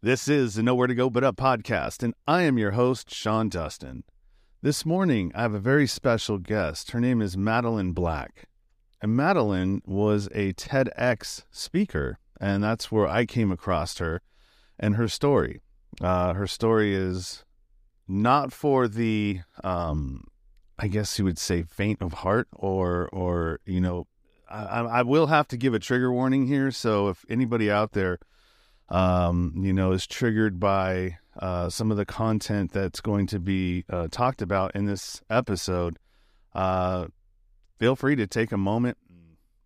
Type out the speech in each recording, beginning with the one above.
This is the Nowhere to Go But Up podcast, and I am your host, Sean Dustin. This morning, I have a very special guest. Her name is Madeline Black. And Madeline was a TEDx speaker, and that's where I came across her and her story. Uh, her story is not for the, um, I guess you would say, faint of heart, or, or you know, I, I will have to give a trigger warning here. So if anybody out there um, you know, is triggered by uh, some of the content that's going to be uh, talked about in this episode, uh, feel free to take a moment,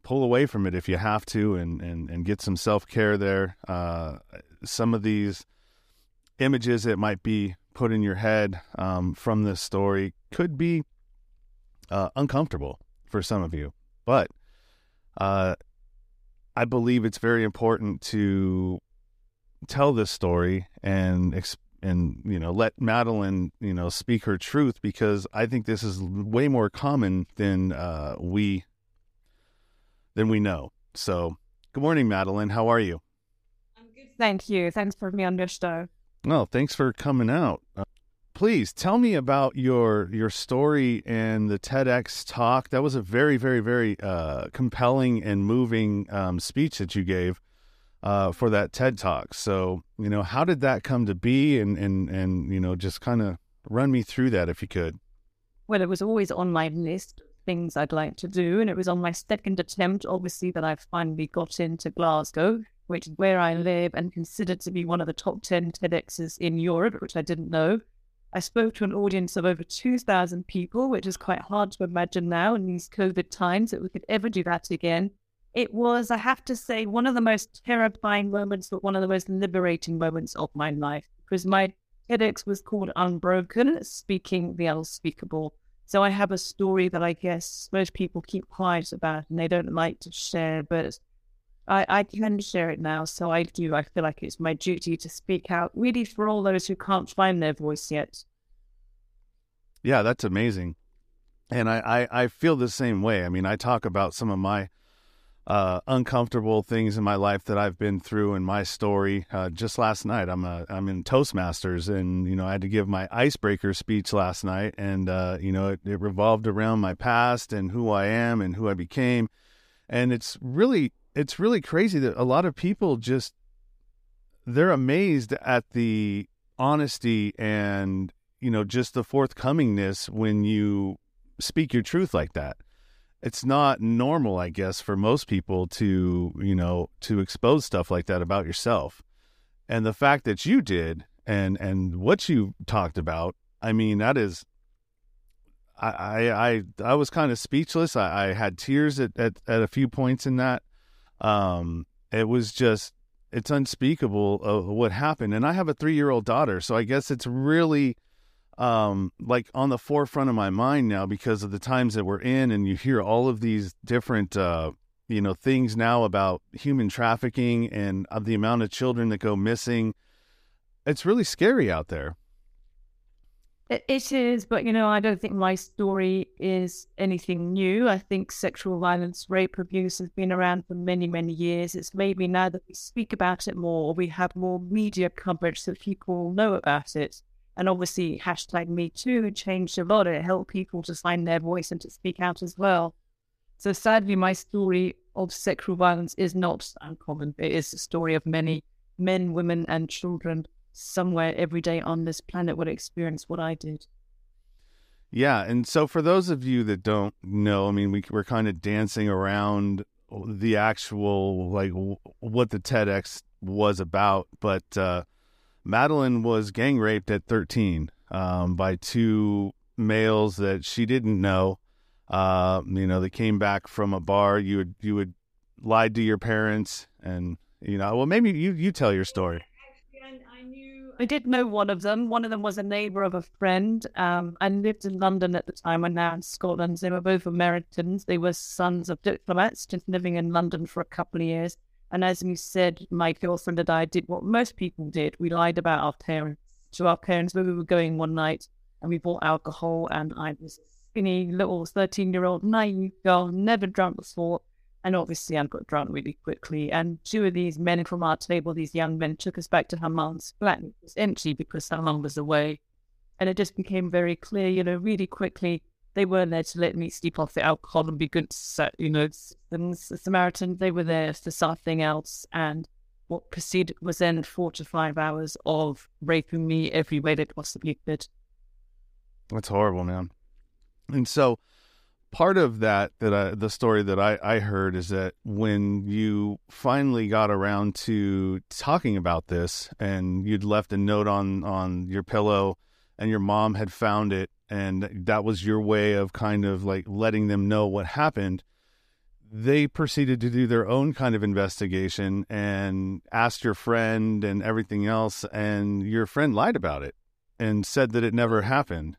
pull away from it if you have to, and and, and get some self care there. Uh, some of these images that might be put in your head um, from this story could be uh, uncomfortable for some of you, but uh, I believe it's very important to tell this story and and you know let Madeline you know speak her truth because I think this is way more common than uh, we than we know. So, good morning, Madeline. How are you? I'm good, thank you. Thanks for me on your show. No, thanks for coming out. Uh, please tell me about your your story and the TEDx talk. That was a very, very, very uh, compelling and moving um, speech that you gave uh, for that TED Talk. So, you know, how did that come to be? And, and, and you know, just kind of run me through that if you could. Well, it was always on my list of things I'd like to do. And it was on my second attempt, obviously, that I finally got into Glasgow, which is where I live and considered to be one of the top 10 TEDx's in Europe, which I didn't know. I spoke to an audience of over 2,000 people, which is quite hard to imagine now in these COVID times that we could ever do that again it was, I have to say, one of the most terrifying moments, but one of the most liberating moments of my life because my TEDx was called Unbroken, Speaking the Unspeakable. So I have a story that I guess most people keep quiet about and they don't like to share, but I, I can share it now. So I do. I feel like it's my duty to speak out, really, for all those who can't find their voice yet. Yeah, that's amazing. And I, I, I feel the same way. I mean, I talk about some of my uh, uncomfortable things in my life that I've been through in my story. Uh, just last night, I'm a, I'm in Toastmasters, and you know I had to give my icebreaker speech last night, and uh, you know it, it revolved around my past and who I am and who I became, and it's really it's really crazy that a lot of people just they're amazed at the honesty and you know just the forthcomingness when you speak your truth like that it's not normal, I guess, for most people to, you know, to expose stuff like that about yourself. And the fact that you did and and what you talked about, I mean, that is I I I, was kind of speechless. I, I had tears at, at, at a few points in that. Um it was just it's unspeakable what happened. And I have a three year old daughter, so I guess it's really um, like on the forefront of my mind now because of the times that we're in, and you hear all of these different, uh, you know, things now about human trafficking and of the amount of children that go missing. It's really scary out there. It is, but you know, I don't think my story is anything new. I think sexual violence, rape, abuse has been around for many, many years. It's maybe now that we speak about it more, or we have more media coverage that people know about it. And obviously, hashtag Me Too changed a lot. It helped people to find their voice and to speak out as well. So sadly, my story of sexual violence is not uncommon. It is a story of many men, women, and children somewhere every day on this planet would experience what I did. Yeah, and so for those of you that don't know, I mean, we we're kind of dancing around the actual like what the TEDx was about, but uh, Madeline was gang raped at 13 um, by two males that she didn't know. Uh, you know, they came back from a bar. You would you would lied to your parents, and you know, well, maybe you you tell your story. I did know one of them. One of them was a neighbor of a friend. Um, I lived in London at the time and now in Scotland. They were both Americans. They were sons of diplomats, just living in London for a couple of years. And as you said, my girlfriend and I did what most people did. We lied about our parents to our parents where we were going one night and we bought alcohol. And I was skinny little 13 year old naive girl, never drunk before. And obviously, I got drunk really quickly. And two of these men from our table, these young men, took us back to her mum's flat. It was empty because her mum was away. And it just became very clear, you know, really quickly, they weren't there to let me sleep off the alcohol and be good, to, you know, the Samaritans. They were there for something else. And what proceeded was then four to five hours of raping me every way they possibly could. That's horrible, man. And so, part of that that I, the story that I, I heard is that when you finally got around to talking about this and you'd left a note on on your pillow and your mom had found it and that was your way of kind of like letting them know what happened they proceeded to do their own kind of investigation and asked your friend and everything else and your friend lied about it and said that it never happened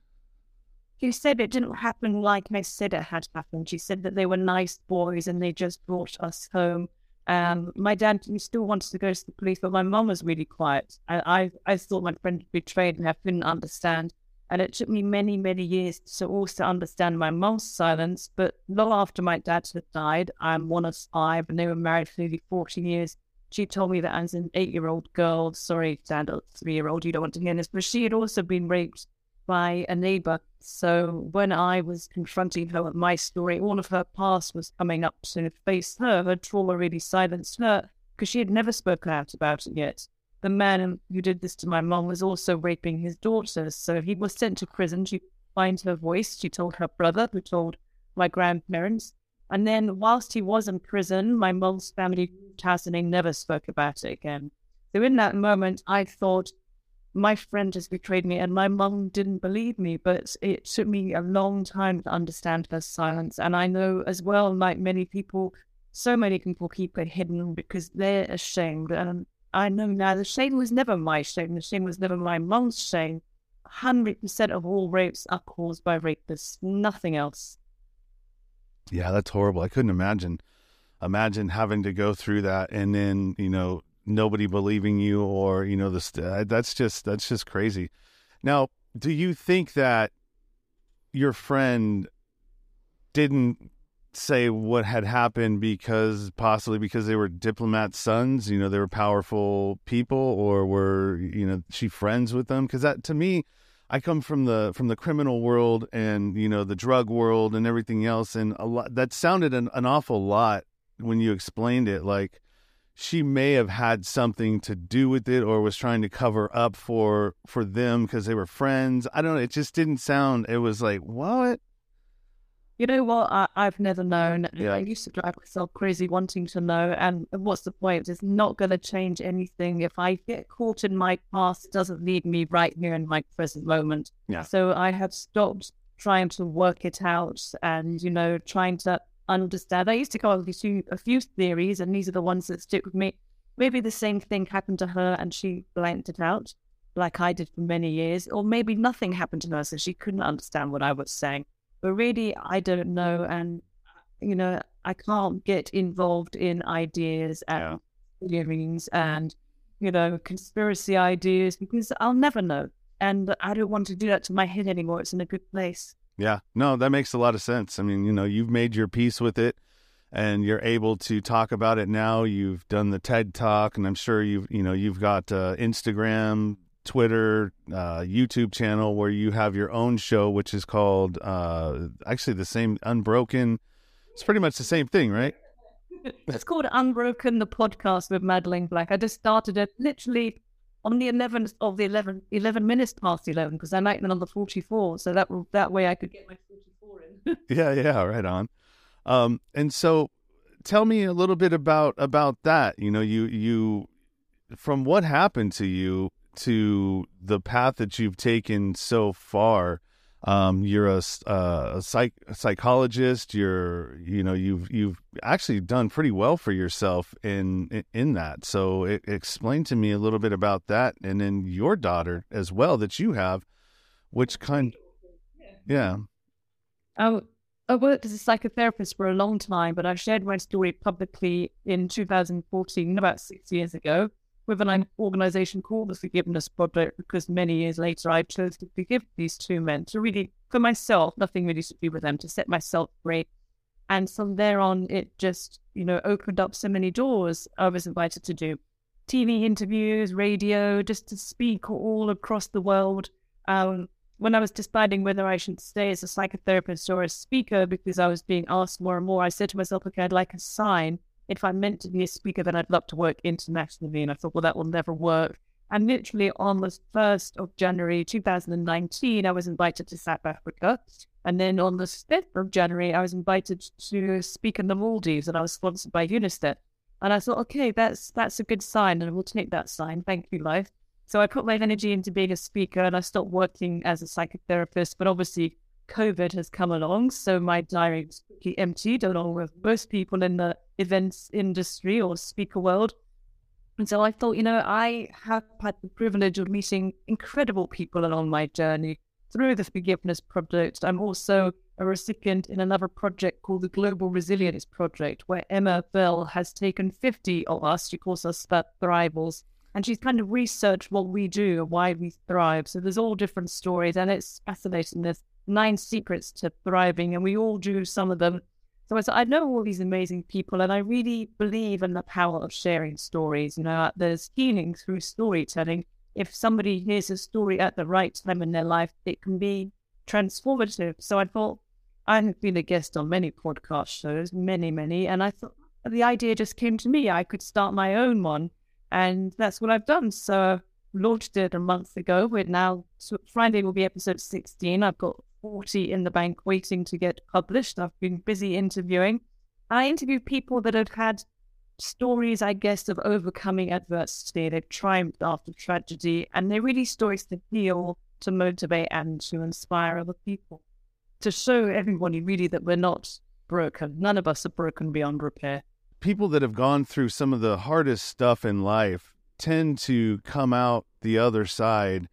he said it didn't happen like I said it had happened. She said that they were nice boys and they just brought us home. Um, my dad still wanted to go to the police, but my mom was really quiet. I, I, I thought my friend betrayed me. I couldn't understand. And it took me many, many years to also understand my mom's silence. But long after my dad had died, I'm one of five, and they were married for nearly 40 years. She told me that as an eight year old girl, sorry, dad, three year old, you don't want to hear this, but she had also been raped by a neighbor. So when I was confronting her with my story, all of her past was coming up to face her. Her trauma really silenced her because she had never spoken out about it yet. The man who did this to my mom was also raping his daughter. So he was sent to prison. She finds her voice. She told her brother, who told my grandparents. And then, whilst he was in prison, my mom's family house and they never spoke about it again. So in that moment, I thought, my friend has betrayed me and my mum didn't believe me but it took me a long time to understand her silence and i know as well like many people so many people keep it hidden because they're ashamed and i know now the shame was never my shame the shame was never my mum's shame. 100% of all rapes are caused by rapists nothing else. Yeah that's horrible. I couldn't imagine imagine having to go through that and then you know nobody believing you or you know this that's just that's just crazy. Now do you think that your friend didn't say what had happened because possibly because they were diplomat sons you know they were powerful people or were you know she friends with them because that to me i come from the from the criminal world and you know the drug world and everything else and a lot that sounded an, an awful lot when you explained it like she may have had something to do with it or was trying to cover up for for them because they were friends. I don't know. It just didn't sound. It was like what? You know what? I, have never known. Yeah. I used to drive myself crazy wanting to know. And what's the point? It's not going to change anything. If I get caught in my past, it doesn't lead me right here in my present moment. Yeah. So I have stopped trying to work it out and, you know, trying to understand. I used to come up with a few theories, and these are the ones that stick with me. Maybe the same thing happened to her and she blanked it out, like I did for many years, or maybe nothing happened to her, so she couldn't understand what I was saying. But really, I don't know, and you know, I can't get involved in ideas and theories and you know conspiracy ideas because I'll never know, and I don't want to do that to my head anymore. It's in a good place. Yeah, no, that makes a lot of sense. I mean, you know, you've made your peace with it and you're able to talk about it now. You've done the TED Talk, and I'm sure you've, you know, you've got uh, Instagram, Twitter, uh, YouTube channel where you have your own show, which is called uh, actually the same Unbroken. It's pretty much the same thing, right? It's called Unbroken, the podcast with Madeline Black. I just started it literally on the 11th of the 11, 11 minutes past 11 because I make another 44. So that that way I could get my 44 in. yeah, yeah, right on. Um, and so tell me a little bit about about that. You know, you you from what happened to you to the path that you've taken so far um, you're a, uh, a, psych, a psychologist. You're, you know, you've you've actually done pretty well for yourself in in, that. So, it, explain to me a little bit about that, and then your daughter as well that you have, which kind, yeah. I, I worked as a psychotherapist for a long time, but I shared my story publicly in 2014, about six years ago with an organization called the Forgiveness Project because many years later I chose to forgive these two men to really, for myself, nothing really to do with them, to set myself free. And from there on, it just, you know, opened up so many doors. I was invited to do TV interviews, radio, just to speak all across the world. Um, when I was deciding whether I should stay as a psychotherapist or a speaker, because I was being asked more and more, I said to myself, okay, I'd like a sign. If I'm meant to be a speaker, then I'd love to work internationally. And I thought, well, that will never work. And literally on the 1st of January 2019, I was invited to South Africa. And then on the 5th of January, I was invited to speak in the Maldives and I was sponsored by UNICEF. And I thought, okay, that's that's a good sign and we'll take that sign. Thank you, life. So I put my energy into being a speaker and I stopped working as a psychotherapist. But obviously, COVID has come along. So my diary was quickly emptied, along with most people in the events industry or speaker world. And so I thought, you know, I have had the privilege of meeting incredible people along my journey through the Forgiveness Project. I'm also a recipient in another project called the Global Resilience Project, where Emma Bell has taken 50 of us, she calls us Thrivals, and she's kind of researched what we do and why we thrive. So there's all different stories, and it's fascinating. There's nine secrets to thriving, and we all do some of them so I said, I know all these amazing people, and I really believe in the power of sharing stories. You know, uh, there's healing through storytelling. If somebody hears a story at the right time in their life, it can be transformative. So I thought, I have been a guest on many podcast shows, many, many, and I thought the idea just came to me. I could start my own one, and that's what I've done. So launched it a month ago. We're now so Friday will be episode 16. I've got 40 in the bank waiting to get published. I've been busy interviewing. I interview people that have had stories, I guess, of overcoming adversity. They've triumphed after tragedy, and they're really stories to heal, to motivate, and to inspire other people. To show everybody really that we're not broken. None of us are broken beyond repair. People that have gone through some of the hardest stuff in life tend to come out the other side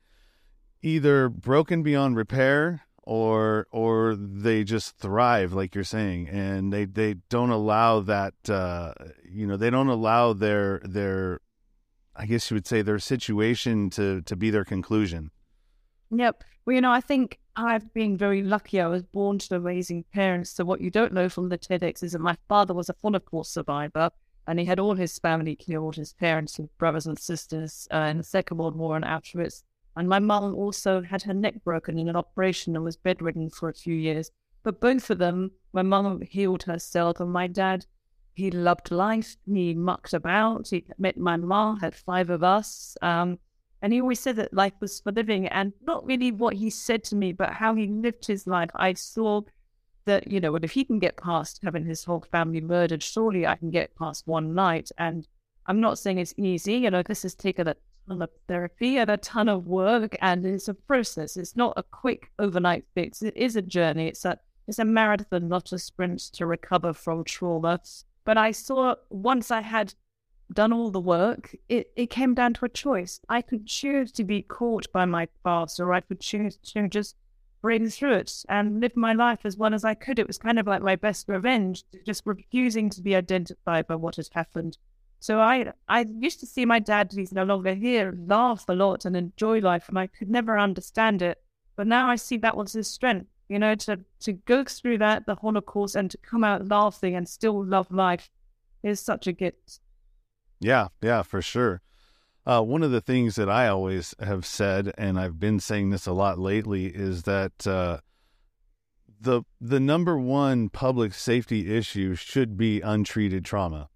either broken beyond repair or or they just thrive like you're saying and they they don't allow that uh you know they don't allow their their i guess you would say their situation to to be their conclusion. Yep. Well you know i think i've been very lucky. I was born to amazing parents so what you don't know from the tedx is that my father was a holocaust survivor and he had all his family killed his parents and brothers and sisters uh, in the second world war and auschwitz and my mum also had her neck broken in an operation and was bedridden for a few years. But both of them, my mum healed herself, and my dad, he loved life. He mucked about. He met my mum, had five of us. Um, and he always said that life was for living. And not really what he said to me, but how he lived his life. I saw that, you know, if he can get past having his whole family murdered, surely I can get past one night. And I'm not saying it's easy. You know, this has taken a therapy and a ton of work, and it's a process. It's not a quick overnight fix. It is a journey. It's a it's a marathon, not a sprint to recover from trauma. But I saw once I had done all the work, it, it came down to a choice. I could choose to be caught by my past, or I could choose to just bring through it and live my life as well as I could. It was kind of like my best revenge, just refusing to be identified by what had happened. So I I used to see my dad, he's no longer here, laugh a lot and enjoy life, and I could never understand it. But now I see that was his strength, you know, to to go through that, the Holocaust, and to come out laughing and still love life is such a gift. Yeah, yeah, for sure. Uh, one of the things that I always have said, and I've been saying this a lot lately, is that uh, the the number one public safety issue should be untreated trauma.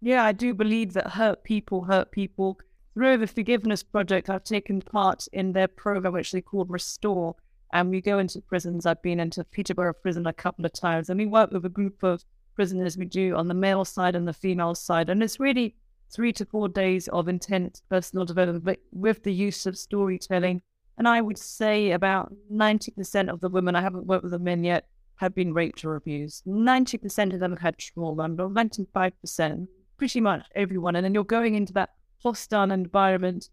Yeah, I do believe that hurt people hurt people. Through the Forgiveness Project, I've taken part in their program, which they call Restore. And we go into prisons. I've been into Peterborough Prison a couple of times, and we work with a group of prisoners we do on the male side and the female side. And it's really three to four days of intense personal development with the use of storytelling. And I would say about 90% of the women, I haven't worked with the men yet, have been raped or abused. 90% of them have had trauma, and 95% pretty much everyone. And then you're going into that hostile environment.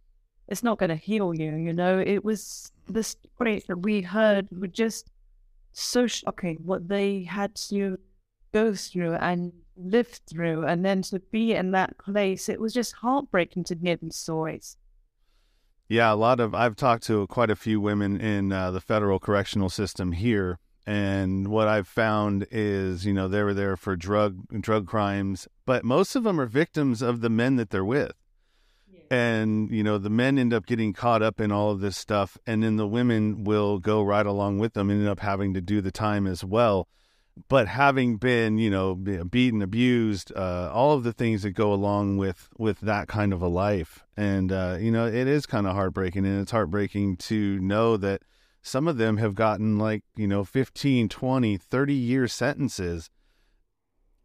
It's not going to heal you, you know. It was the stories that we heard were just so shocking what they had to go through and live through. And then to be in that place, it was just heartbreaking to hear these stories. Yeah, a lot of I've talked to quite a few women in uh, the federal correctional system here, And what I've found is, you know, they were there for drug drug crimes, but most of them are victims of the men that they're with. And, you know, the men end up getting caught up in all of this stuff, and then the women will go right along with them and end up having to do the time as well. But having been, you know, beaten, abused, uh, all of the things that go along with with that kind of a life, and uh, you know, it is kind of heartbreaking, and it's heartbreaking to know that some of them have gotten like, you know, 15, 20, 30 year sentences.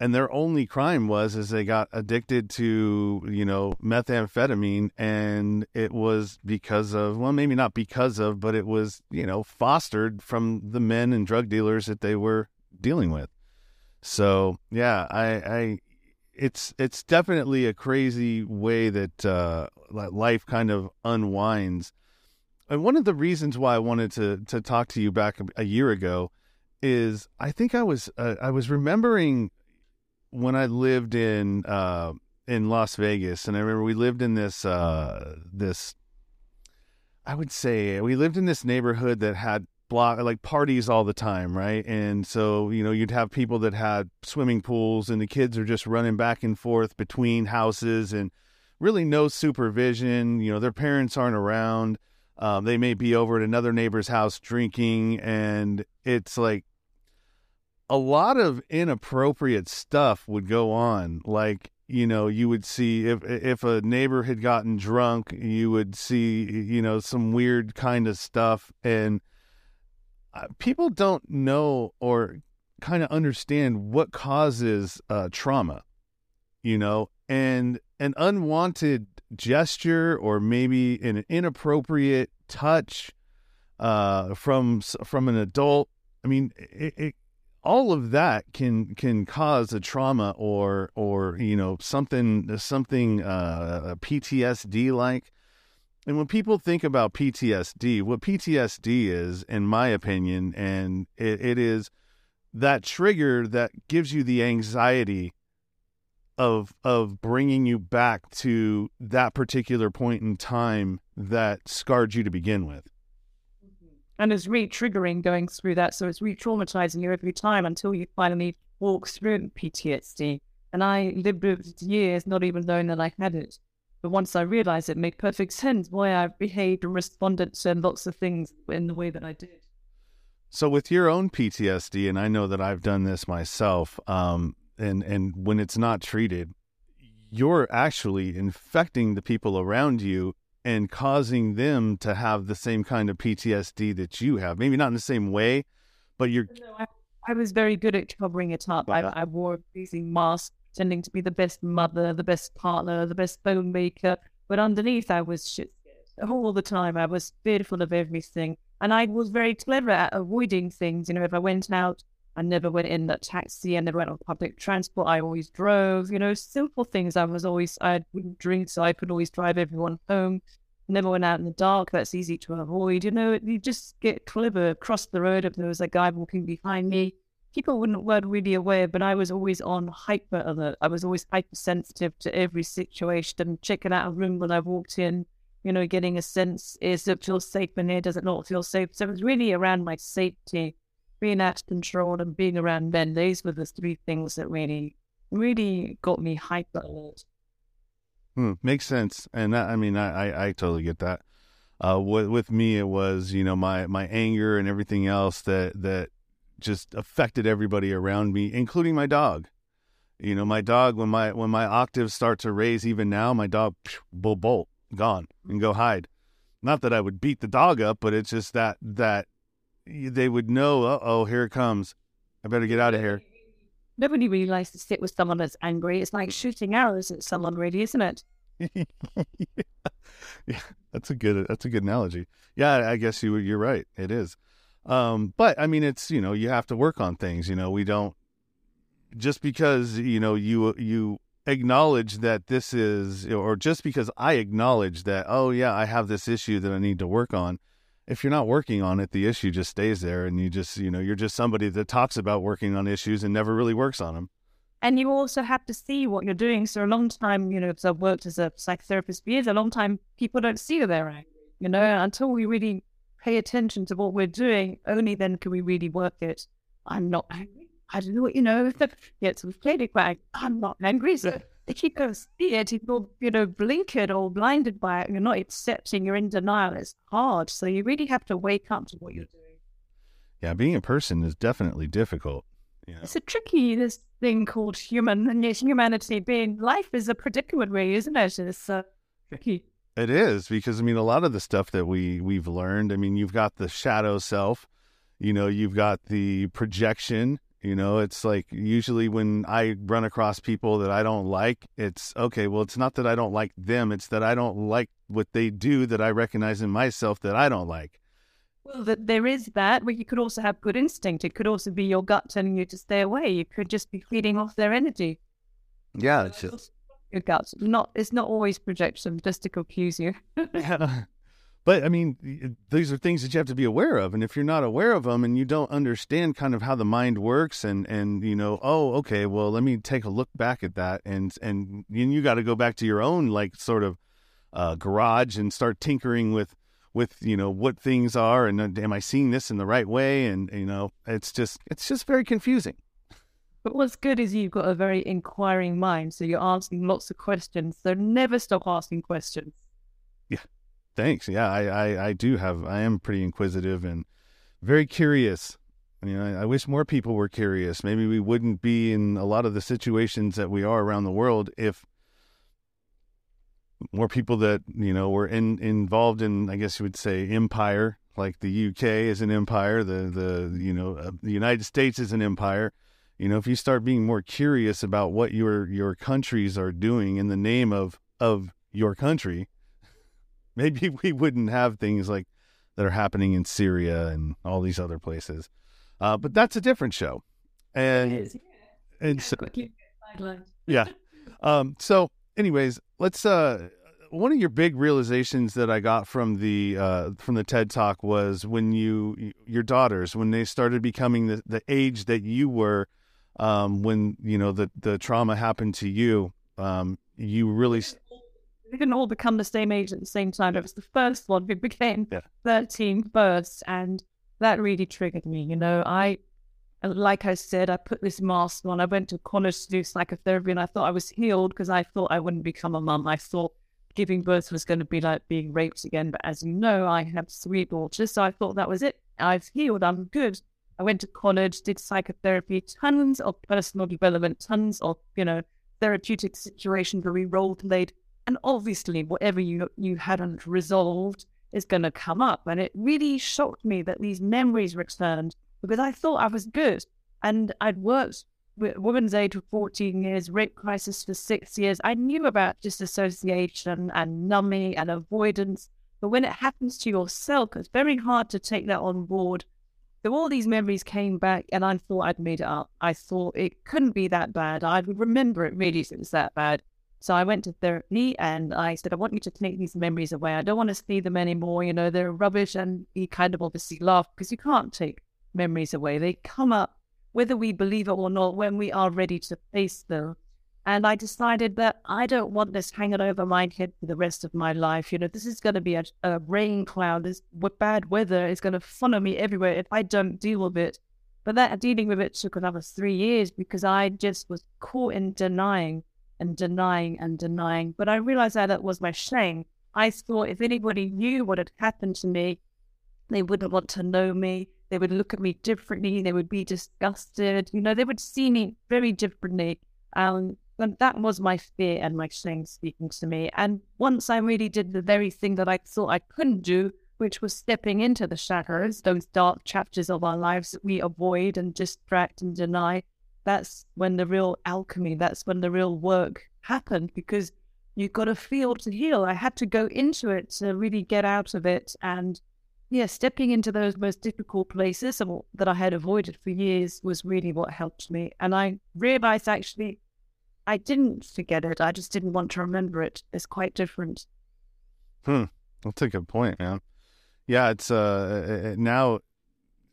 And their only crime was is they got addicted to you know methamphetamine. And it was because of well maybe not because of but it was you know fostered from the men and drug dealers that they were dealing with. So yeah i i it's it's definitely a crazy way that uh life kind of unwinds and one of the reasons why i wanted to to talk to you back a year ago is i think i was uh, i was remembering when I lived in uh, in Las Vegas, and I remember we lived in this uh, this. I would say we lived in this neighborhood that had block like parties all the time, right? And so you know you'd have people that had swimming pools, and the kids are just running back and forth between houses, and really no supervision. You know their parents aren't around. Um, they may be over at another neighbor's house drinking, and it's like a lot of inappropriate stuff would go on. Like, you know, you would see if if a neighbor had gotten drunk, you would see, you know, some weird kind of stuff and uh, people don't know or kind of understand what causes uh, trauma, you know, and an unwanted gesture or maybe an inappropriate touch uh, from from an adult. I mean, it, it all of that can can cause a trauma or or you know something something uh, PTSD like. And when people think about PTSD, what PTSD is, in my opinion, and it, it is that trigger that gives you the anxiety of of bringing you back to that particular point in time that scarred you to begin with. And it's re triggering going through that. So it's re traumatizing you every time until you finally walk through PTSD. And I lived with years not even knowing that I had it. But once I realized it, made perfect sense why I behaved and responded to lots of things in the way that I did. So with your own PTSD, and I know that I've done this myself, um, and and when it's not treated, you're actually infecting the people around you and causing them to have the same kind of PTSD that you have. Maybe not in the same way, but you're. No, I, I, was very good at covering it up. I, uh I wore these masks, pretending to be the best mother, the best partner, the best phone maker. But underneath, I was shit scared all the time. I was fearful of everything. And I was very clever at avoiding things. You know, if I went out, I never went in that taxi. I never went on public transport. I always drove, you know, simple things. I was always, I wouldn't drink, so I could always drive everyone home. Never went out in the dark. That's easy to avoid. You know, you just get clever across the road if there was a guy walking behind me. People wouldn't weren't really aware, but I was always on hyper alert. I was always hypersensitive to every situation, checking out a room when I walked in, you know, getting a sense, is it feel safe in here? Does it not feel safe? So it was really around my safety being out of control and being around men, these were the three things that really, really got me hyper alert. Hmm, makes sense, and that, I mean, I, I, I totally get that. Uh, with, with me, it was you know my my anger and everything else that that just affected everybody around me, including my dog. You know, my dog when my when my octaves start to raise, even now, my dog will bolt, gone, and go hide. Not that I would beat the dog up, but it's just that that they would know, oh, here it comes. I better get out of here. Nobody really likes to sit with someone that's angry. It's like shooting arrows at someone, really, isn't it? yeah. yeah, that's a good that's a good analogy. Yeah, I guess you you're right. It is. Um, but I mean, it's you know you have to work on things. You know, we don't just because you know you you acknowledge that this is or just because I acknowledge that oh yeah I have this issue that I need to work on if you're not working on it, the issue just stays there, and you just, you know, you're just somebody that talks about working on issues and never really works on them. And you also have to see what you're doing. So a long time, you know, I've worked as a psychotherapist for years, a long time people don't see that they're angry, you know, until we really pay attention to what we're doing, only then can we really work it. I'm not angry. I don't know what you know. Yet we've played it back. I'm not angry. So you go see it, if you're, you know, blinkered or blinded by it, you're not accepting, you're in denial, it's hard. So you really have to wake up to what you're doing. Yeah, being a person is definitely difficult. Yeah. It's a tricky this thing called human and humanity being life is a predicament way, isn't it? It's uh, tricky. It is because I mean a lot of the stuff that we we've learned. I mean, you've got the shadow self, you know, you've got the projection. You know, it's like usually when I run across people that I don't like, it's okay. Well, it's not that I don't like them; it's that I don't like what they do that I recognize in myself that I don't like. Well, that there is that, but you could also have good instinct. It could also be your gut telling you to stay away. You could just be feeding off their energy. Yeah, it's just your gut. Not it's not always projection, just to confuse you. yeah. But I mean, these are things that you have to be aware of, and if you're not aware of them and you don't understand kind of how the mind works, and and you know, oh, okay, well, let me take a look back at that, and and you got to go back to your own like sort of uh, garage and start tinkering with with you know what things are, and uh, am I seeing this in the right way, and you know, it's just it's just very confusing. But what's good is you've got a very inquiring mind, so you're asking lots of questions. So never stop asking questions. Yeah, thanks. Yeah, I, I, I do have. I am pretty inquisitive and very curious. You know, I, I wish more people were curious. Maybe we wouldn't be in a lot of the situations that we are around the world if more people that you know were in involved in, I guess you would say, empire. Like the UK is an empire. The the you know uh, the United States is an empire you know, if you start being more curious about what your your countries are doing in the name of of your country, maybe we wouldn't have things like that are happening in Syria and all these other places. Uh, but that's a different show. And and so, yeah. Um, so anyways, let's uh one of your big realizations that I got from the uh, from the TED Talk was when you your daughters when they started becoming the, the age that you were um, when you know the the trauma happened to you, um, you really we didn't all become the same age at the same time. It was the first one who became yeah. 13 first, and that really triggered me. You know, I, like I said, I put this mask on. I went to college to do psychotherapy, and I thought I was healed because I thought I wouldn't become a mum. I thought giving birth was going to be like being raped again. But as you know, I have three daughters, so I thought that was it. I've healed. I'm good. I went to college, did psychotherapy, tons of personal development, tons of, you know, therapeutic situations where we role played. And obviously, whatever you you hadn't resolved is going to come up. And it really shocked me that these memories returned because I thought I was good. And I'd worked with Women's Aid for 14 years, rape crisis for six years. I knew about disassociation and numbing and avoidance. But when it happens to yourself, it's very hard to take that on board so all these memories came back, and I thought I'd made it up. I thought it couldn't be that bad. I remember it really if it was that bad. So I went to therapy and I said, I want you to take these memories away. I don't want to see them anymore. You know, they're rubbish. And he kind of obviously laughed because you can't take memories away. They come up, whether we believe it or not, when we are ready to face them. And I decided that I don't want this hanging over my head for the rest of my life. You know, this is going to be a, a rain cloud. This bad weather is going to follow me everywhere if I don't deal with it. But that dealing with it took another three years because I just was caught in denying and denying and denying. But I realized that that was my shame. I thought if anybody knew what had happened to me, they wouldn't want to know me. They would look at me differently. They would be disgusted. You know, they would see me very differently. Um, and that was my fear and my shame speaking to me. And once I really did the very thing that I thought I couldn't do, which was stepping into the shadows, those dark chapters of our lives that we avoid and distract and deny, that's when the real alchemy, that's when the real work happened because you've got to feel to heal. I had to go into it to really get out of it. And yeah, stepping into those most difficult places that I had avoided for years was really what helped me. And I realized actually I didn't forget it. I just didn't want to remember it. It's quite different. Hmm. That's a good point, man. Yeah, it's uh now,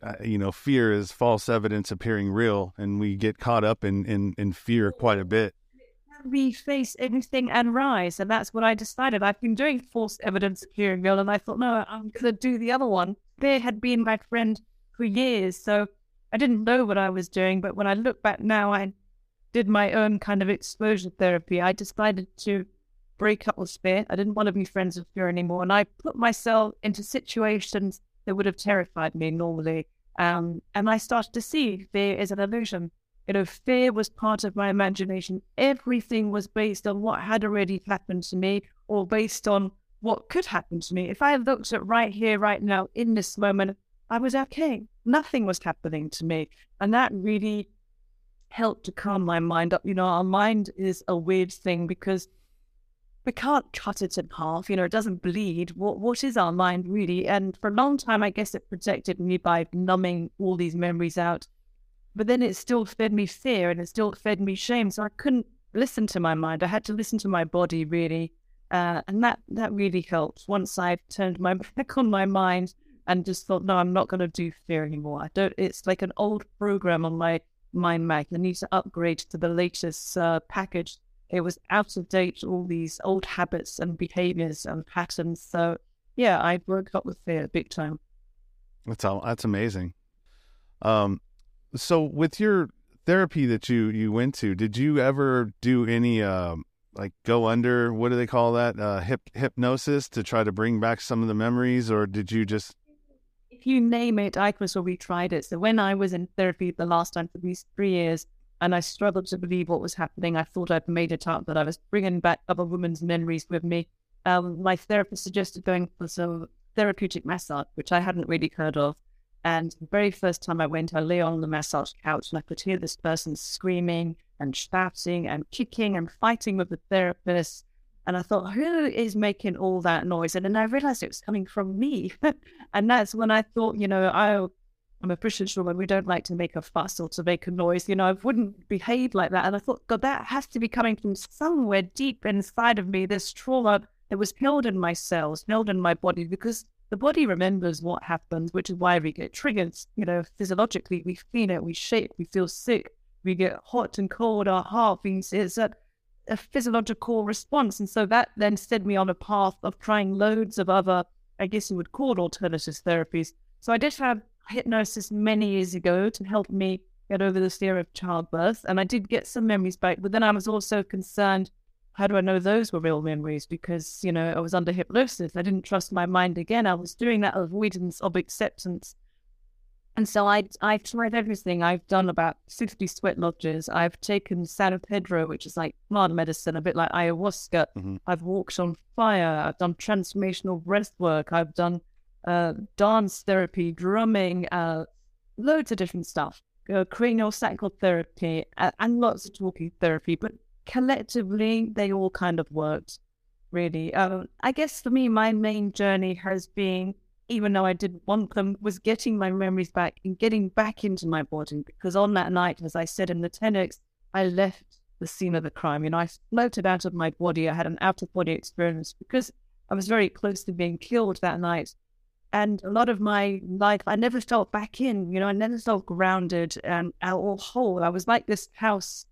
uh, you know, fear is false evidence appearing real, and we get caught up in in, in fear quite a bit. We face anything and rise, and that's what I decided. I've been doing false evidence appearing real, and I thought, no, I'm going to do the other one. fear had been my friend for years. So I didn't know what I was doing. But when I look back now, I did my own kind of exposure therapy. I decided to break up with fear. I didn't want to be friends with fear anymore. And I put myself into situations that would have terrified me normally. Um, and I started to see fear as an illusion. You know, fear was part of my imagination. Everything was based on what had already happened to me or based on what could happen to me. If I looked at right here, right now, in this moment, I was okay. Nothing was happening to me. And that really helped to calm my mind up. You know, our mind is a weird thing because we can't cut it in half. You know, it doesn't bleed. What what is our mind really? And for a long time, I guess it protected me by numbing all these memories out. But then it still fed me fear and it still fed me shame. So I couldn't listen to my mind. I had to listen to my body really, uh, and that that really helped. Once I turned my back on my mind and just thought, no, I'm not going to do fear anymore. I don't. It's like an old program on my mind Mac. I need to upgrade to the latest uh, package it was out of date, all these old habits and behaviors and patterns. So, yeah, I broke up with fear big time. That's all, that's amazing. Um, so with your therapy that you you went to, did you ever do any um like go under? What do they call that? Uh, hip hypnosis to try to bring back some of the memories, or did you just? If you name it, I was we tried it. So when I was in therapy the last time for these three years, and I struggled to believe what was happening. I thought I'd made it up, that I was bringing back other women's memories with me. Um, my therapist suggested going for some therapeutic massage, which I hadn't really heard of. And the very first time I went, I lay on the massage couch and I could hear this person screaming and shouting and kicking and fighting with the therapist. And I thought, who is making all that noise? And then I realized it was coming from me. and that's when I thought, you know, I I'm a British woman. We don't like to make a fuss or to make a noise. You know, I wouldn't behave like that. And I thought, God, that has to be coming from somewhere deep inside of me. This trauma that was held in my cells, held in my body, because the body remembers what happens, which is why we get triggered. You know, physiologically, we feel it, we shake, we feel sick, we get hot and cold. Our heart beats. It's a, a physiological response. And so that then set me on a path of trying loads of other, I guess you would call alternative therapies. So I did have hypnosis many years ago to help me get over the fear of childbirth. And I did get some memories back, but then I was also concerned how do I know those were real memories? Because, you know, I was under hypnosis. I didn't trust my mind again. I was doing that avoidance of acceptance. And so I, I've tried everything. I've done about 50 sweat lodges. I've taken San Pedro, which is like plant medicine, a bit like ayahuasca. Mm-hmm. I've walked on fire. I've done transformational breath work. I've done uh, dance therapy, drumming, uh, loads of different stuff, uh, cranial sacral therapy, uh, and lots of talking therapy. But collectively, they all kind of worked, really. Um, I guess for me, my main journey has been, even though I didn't want them, was getting my memories back and getting back into my body. Because on that night, as I said in the TEDx, I left the scene of the crime. You know, I floated out of my body. I had an out of body experience because I was very close to being killed that night. And a lot of my life, I never felt back in, you know, I never felt grounded and or whole. I was like this house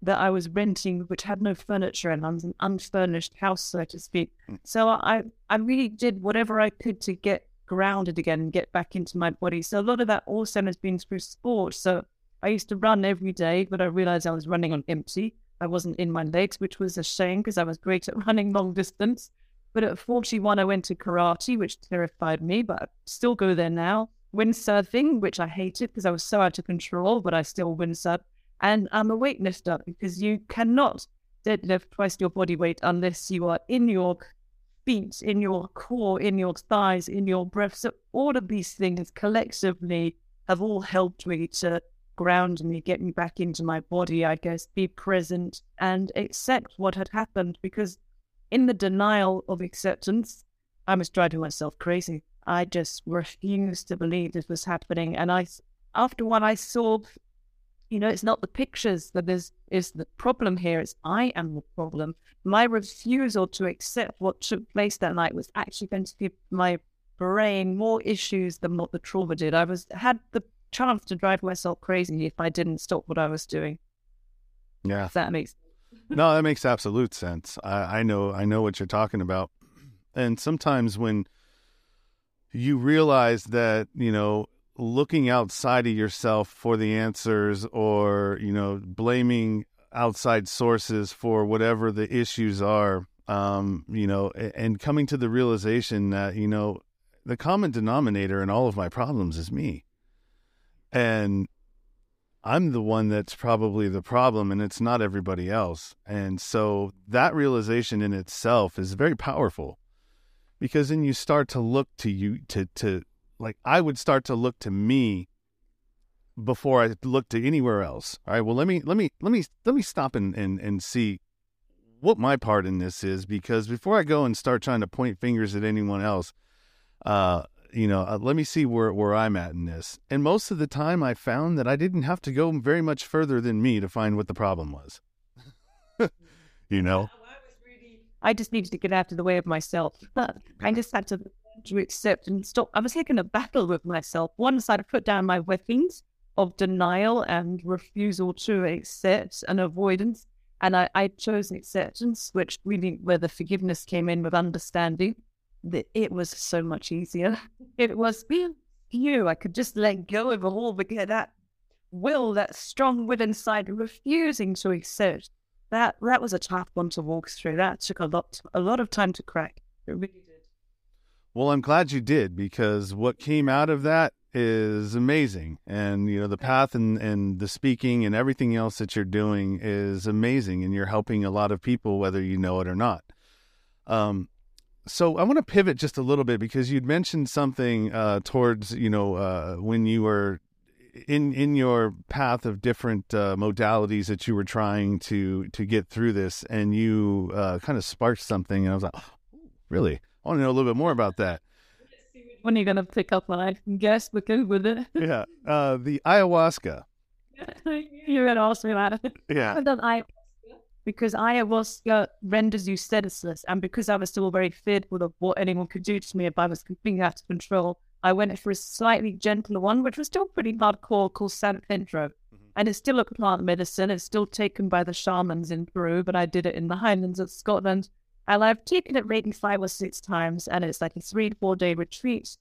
that I was renting, which had no furniture and I was an unfurnished house, so to speak. Hmm. So I, I really did whatever I could to get grounded again and get back into my body. So a lot of that also has been through sport. So I used to run every day, but I realized I was running on empty. I wasn't in my legs, which was a shame because I was great at running long distance. But at 41, I went to karate, which terrified me, but I still go there now. Windsurfing, which I hated because I was so out of control, but I still windsurf. And I'm a weightlifter because you cannot deadlift twice your body weight unless you are in your feet, in your core, in your thighs, in your breath. So all of these things collectively have all helped me to ground me, get me back into my body, I guess, be present and accept what had happened because in the denial of acceptance, I was driving myself crazy. I just refused to believe this was happening. And I, after what I saw, you know, it's not the pictures that is is the problem here. It's I am the problem. My refusal to accept what took place that night was actually going to give my brain more issues than what the trauma did. I was had the chance to drive myself crazy if I didn't stop what I was doing. Yeah, if that makes no, that makes absolute sense. I, I know I know what you're talking about. And sometimes when you realize that, you know, looking outside of yourself for the answers or, you know, blaming outside sources for whatever the issues are, um, you know, and coming to the realization that, you know, the common denominator in all of my problems is me. And I'm the one that's probably the problem and it's not everybody else. And so that realization in itself is very powerful because then you start to look to you to to like I would start to look to me before I look to anywhere else. All right, well let me let me let me let me stop and and, and see what my part in this is because before I go and start trying to point fingers at anyone else, uh, you know, uh, let me see where, where I'm at in this. And most of the time, I found that I didn't have to go very much further than me to find what the problem was. you know? I just needed to get out of the way of myself. I just had to, to accept and stop. I was taking a battle with myself. Once I'd put down my weapons of denial and refusal to accept and avoidance. And I, I chose acceptance, which really where the forgiveness came in with understanding it was so much easier. It was you. I could just let go of all the that will, that strong will inside, refusing to accept. That that was a tough one to walk through. That took a lot a lot of time to crack. It really did. Well, I'm glad you did because what came out of that is amazing. And you know, the path and, and the speaking and everything else that you're doing is amazing and you're helping a lot of people whether you know it or not. Um, so I want to pivot just a little bit because you'd mentioned something uh, towards you know uh, when you were in in your path of different uh, modalities that you were trying to to get through this, and you uh, kind of sparked something, and I was like, oh, really, I want to know a little bit more about that. When are you gonna pick up? I guess because with it. yeah, uh, the ayahuasca. You're gonna ask me about it. Yeah. I've done ayahuasca because ayahuasca renders you senseless. And because I was still very fearful of what anyone could do to me if I was completely out of control, I went for a slightly gentler one, which was still pretty hardcore, called San Pedro. Mm-hmm. And it's still a plant medicine. It's still taken by the shamans in Peru, but I did it in the Highlands of Scotland. And I've taken it maybe five or six times, and it's like a three to four day retreat.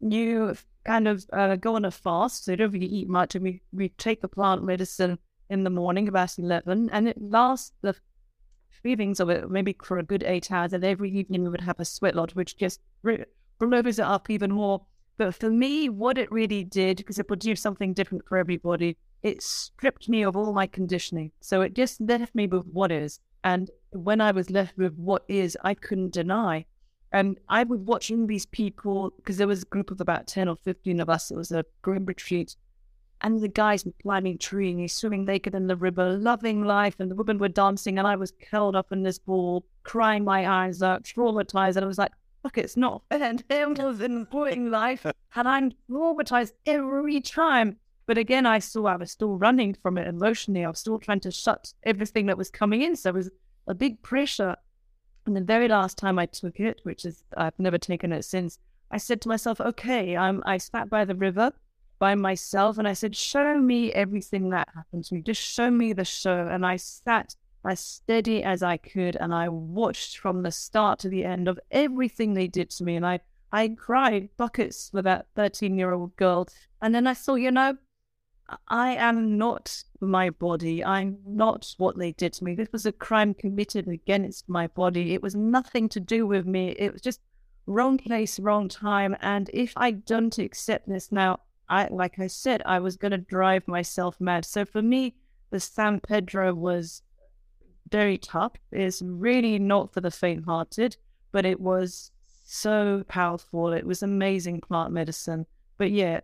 You kind of uh, go on a fast, so you don't really eat much, and we, we take the plant medicine in the morning about 11 and it lasts the feelings of it maybe for a good eight hours and every evening we would have a sweat lodge which just blows it up even more. But for me what it really did because it produced something different for everybody it stripped me of all my conditioning. So it just left me with what is. And when i was left with what is i couldn't deny. And I was watching these people because there was a group of about 10 or 15 of us. It was a group retreat and the guys were climbing trees, swimming naked in the river, loving life, and the women were dancing, and I was curled up in this ball, crying my eyes out, traumatized, and I was like, look, it's not fair. And him was enjoying life, and I'm traumatized every time. But again, I saw I was still running from it emotionally. I was still trying to shut everything that was coming in. So it was a big pressure. And the very last time I took it, which is I've never taken it since, I said to myself, okay, I'm, I sat by the river by myself and I said, Show me everything that happened to me. Just show me the show. And I sat as steady as I could and I watched from the start to the end of everything they did to me. And I, I cried buckets for that 13 year old girl. And then I thought, you know, I am not my body. I'm not what they did to me. This was a crime committed against my body. It was nothing to do with me. It was just wrong place, wrong time. And if I don't accept this now, I like I said, I was gonna drive myself mad. So for me, the San Pedro was very tough. It's really not for the faint-hearted, but it was so powerful. It was amazing plant medicine. But yeah,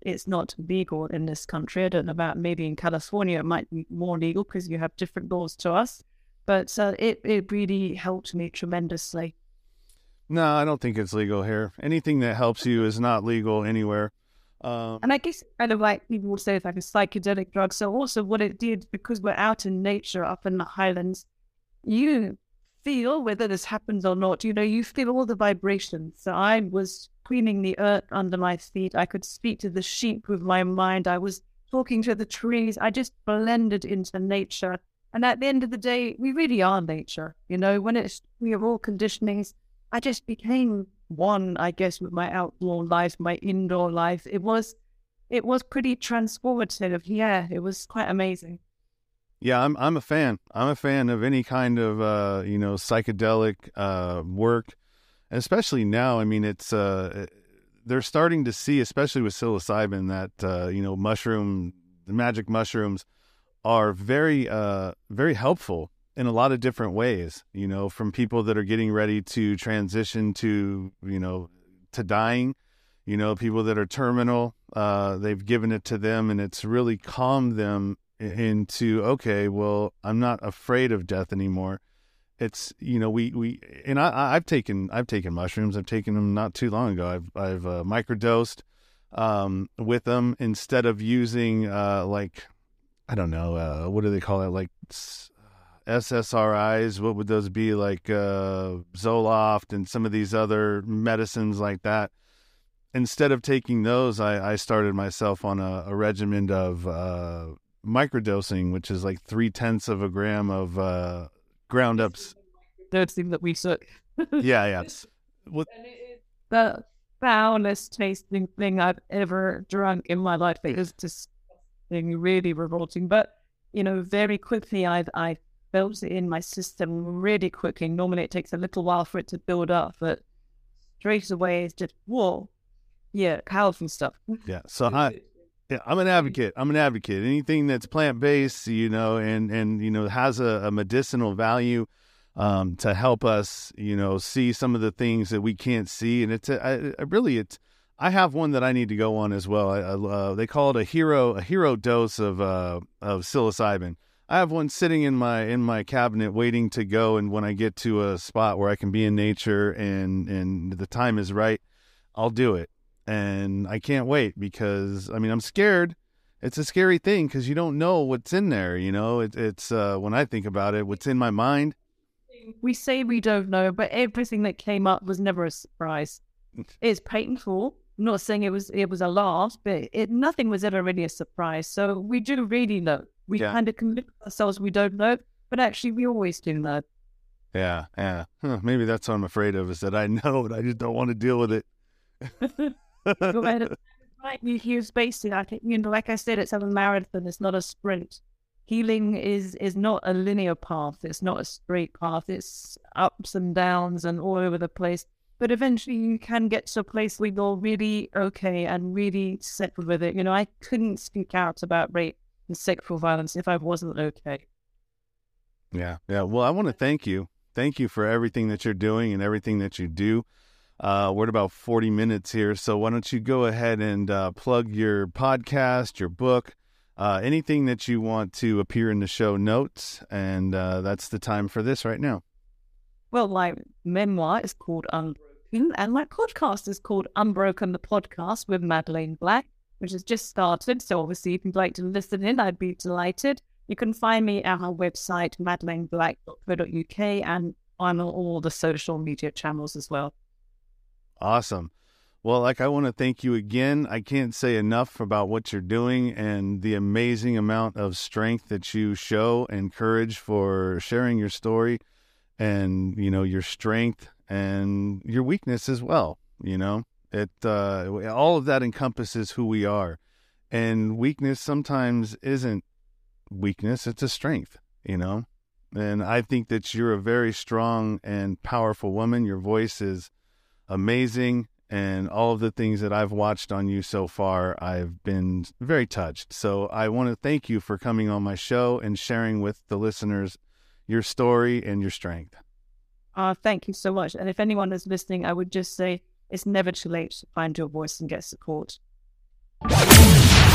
it's not legal in this country. I don't know about maybe in California it might be more legal because you have different laws to us. But uh, it it really helped me tremendously. No, I don't think it's legal here. Anything that helps you is not legal anywhere. Um, and I guess kind of like people would say it's like a psychedelic drug. So also what it did, because we're out in nature up in the highlands, you feel whether this happens or not, you know, you feel all the vibrations. So I was cleaning the earth under my feet. I could speak to the sheep with my mind. I was talking to the trees. I just blended into nature. And at the end of the day, we really are nature. You know, when it's we are all conditionings, I just became one, I guess, with my outdoor life, my indoor life. It was, it was pretty transformative. Yeah, it was quite amazing. Yeah, I'm I'm a fan. I'm a fan of any kind of uh, you know psychedelic uh, work, especially now. I mean, it's uh, they're starting to see, especially with psilocybin, that uh, you know mushroom, the magic mushrooms, are very uh, very helpful in a lot of different ways. You know, from people that are getting ready to transition to you know to dying. You know, people that are terminal, uh, they've given it to them, and it's really calmed them into okay, well, I'm not afraid of death anymore. It's you know we we and I I've taken I've taken mushrooms. I've taken them not too long ago. I've I've uh, microdosed um, with them instead of using uh, like I don't know uh, what do they call it like SSRIs. What would those be like uh, Zoloft and some of these other medicines like that instead of taking those, I, I started myself on a, a regimen of uh, microdosing, which is like three tenths of a gram of uh, ground ups. Third thing that we took. yeah, yeah. What? The foulest tasting thing I've ever drunk in my life. It was disgusting, really revolting. But you know, very quickly I I felt it in my system really quickly. Normally it takes a little while for it to build up, but straight away it's just whoa, yeah, powerful stuff. Yeah. So I yeah, I'm an advocate. I'm an advocate. Anything that's plant based, you know, and and you know has a, a medicinal value um, to help us, you know, see some of the things that we can't see. And it's a, I, I really it's I have one that I need to go on as well. I, uh, they call it a hero a hero dose of uh, of psilocybin. I have one sitting in my in my cabinet waiting to go, and when I get to a spot where I can be in nature and and the time is right, I'll do it and I can't wait because I mean I'm scared. It's a scary thing because you don't know what's in there. You know, it, it's uh, when I think about it, what's in my mind. We say we don't know, but everything that came up was never a surprise. it's painful. I'm not saying it was it was a loss, but it nothing was ever really a surprise. So we do really know. We yeah. kind of convince ourselves we don't know, but actually we always do know. Yeah, yeah. Huh, maybe that's what I'm afraid of is that I know it. I just don't want to deal with it. right, use basically, I think, you know, like I said, it's a marathon, it's not a sprint. Healing is is not a linear path, it's not a straight path, it's ups and downs and all over the place. But eventually you can get to a place where you're really okay and really settled with it. You know, I couldn't speak out about rape and sexual violence if I wasn't okay. Yeah, yeah. Well, I want to thank you. Thank you for everything that you're doing and everything that you do. Uh, we're at about 40 minutes here. So why don't you go ahead and uh, plug your podcast, your book, uh, anything that you want to appear in the show notes. And uh, that's the time for this right now. Well, my memoir is called Unbroken, and my podcast is called Unbroken, the podcast with Madeleine Black, which has just started. So obviously, if you'd like to listen in, I'd be delighted. You can find me at our website, madeleineblack.co.uk, and on all the social media channels as well. Awesome. Well, like I want to thank you again. I can't say enough about what you're doing and the amazing amount of strength that you show and courage for sharing your story and, you know, your strength and your weakness as well, you know. It uh all of that encompasses who we are. And weakness sometimes isn't weakness, it's a strength, you know. And I think that you're a very strong and powerful woman. Your voice is amazing. And all of the things that I've watched on you so far, I've been very touched. So I want to thank you for coming on my show and sharing with the listeners your story and your strength. Uh, thank you so much. And if anyone is listening, I would just say it's never too late to find your voice and get support.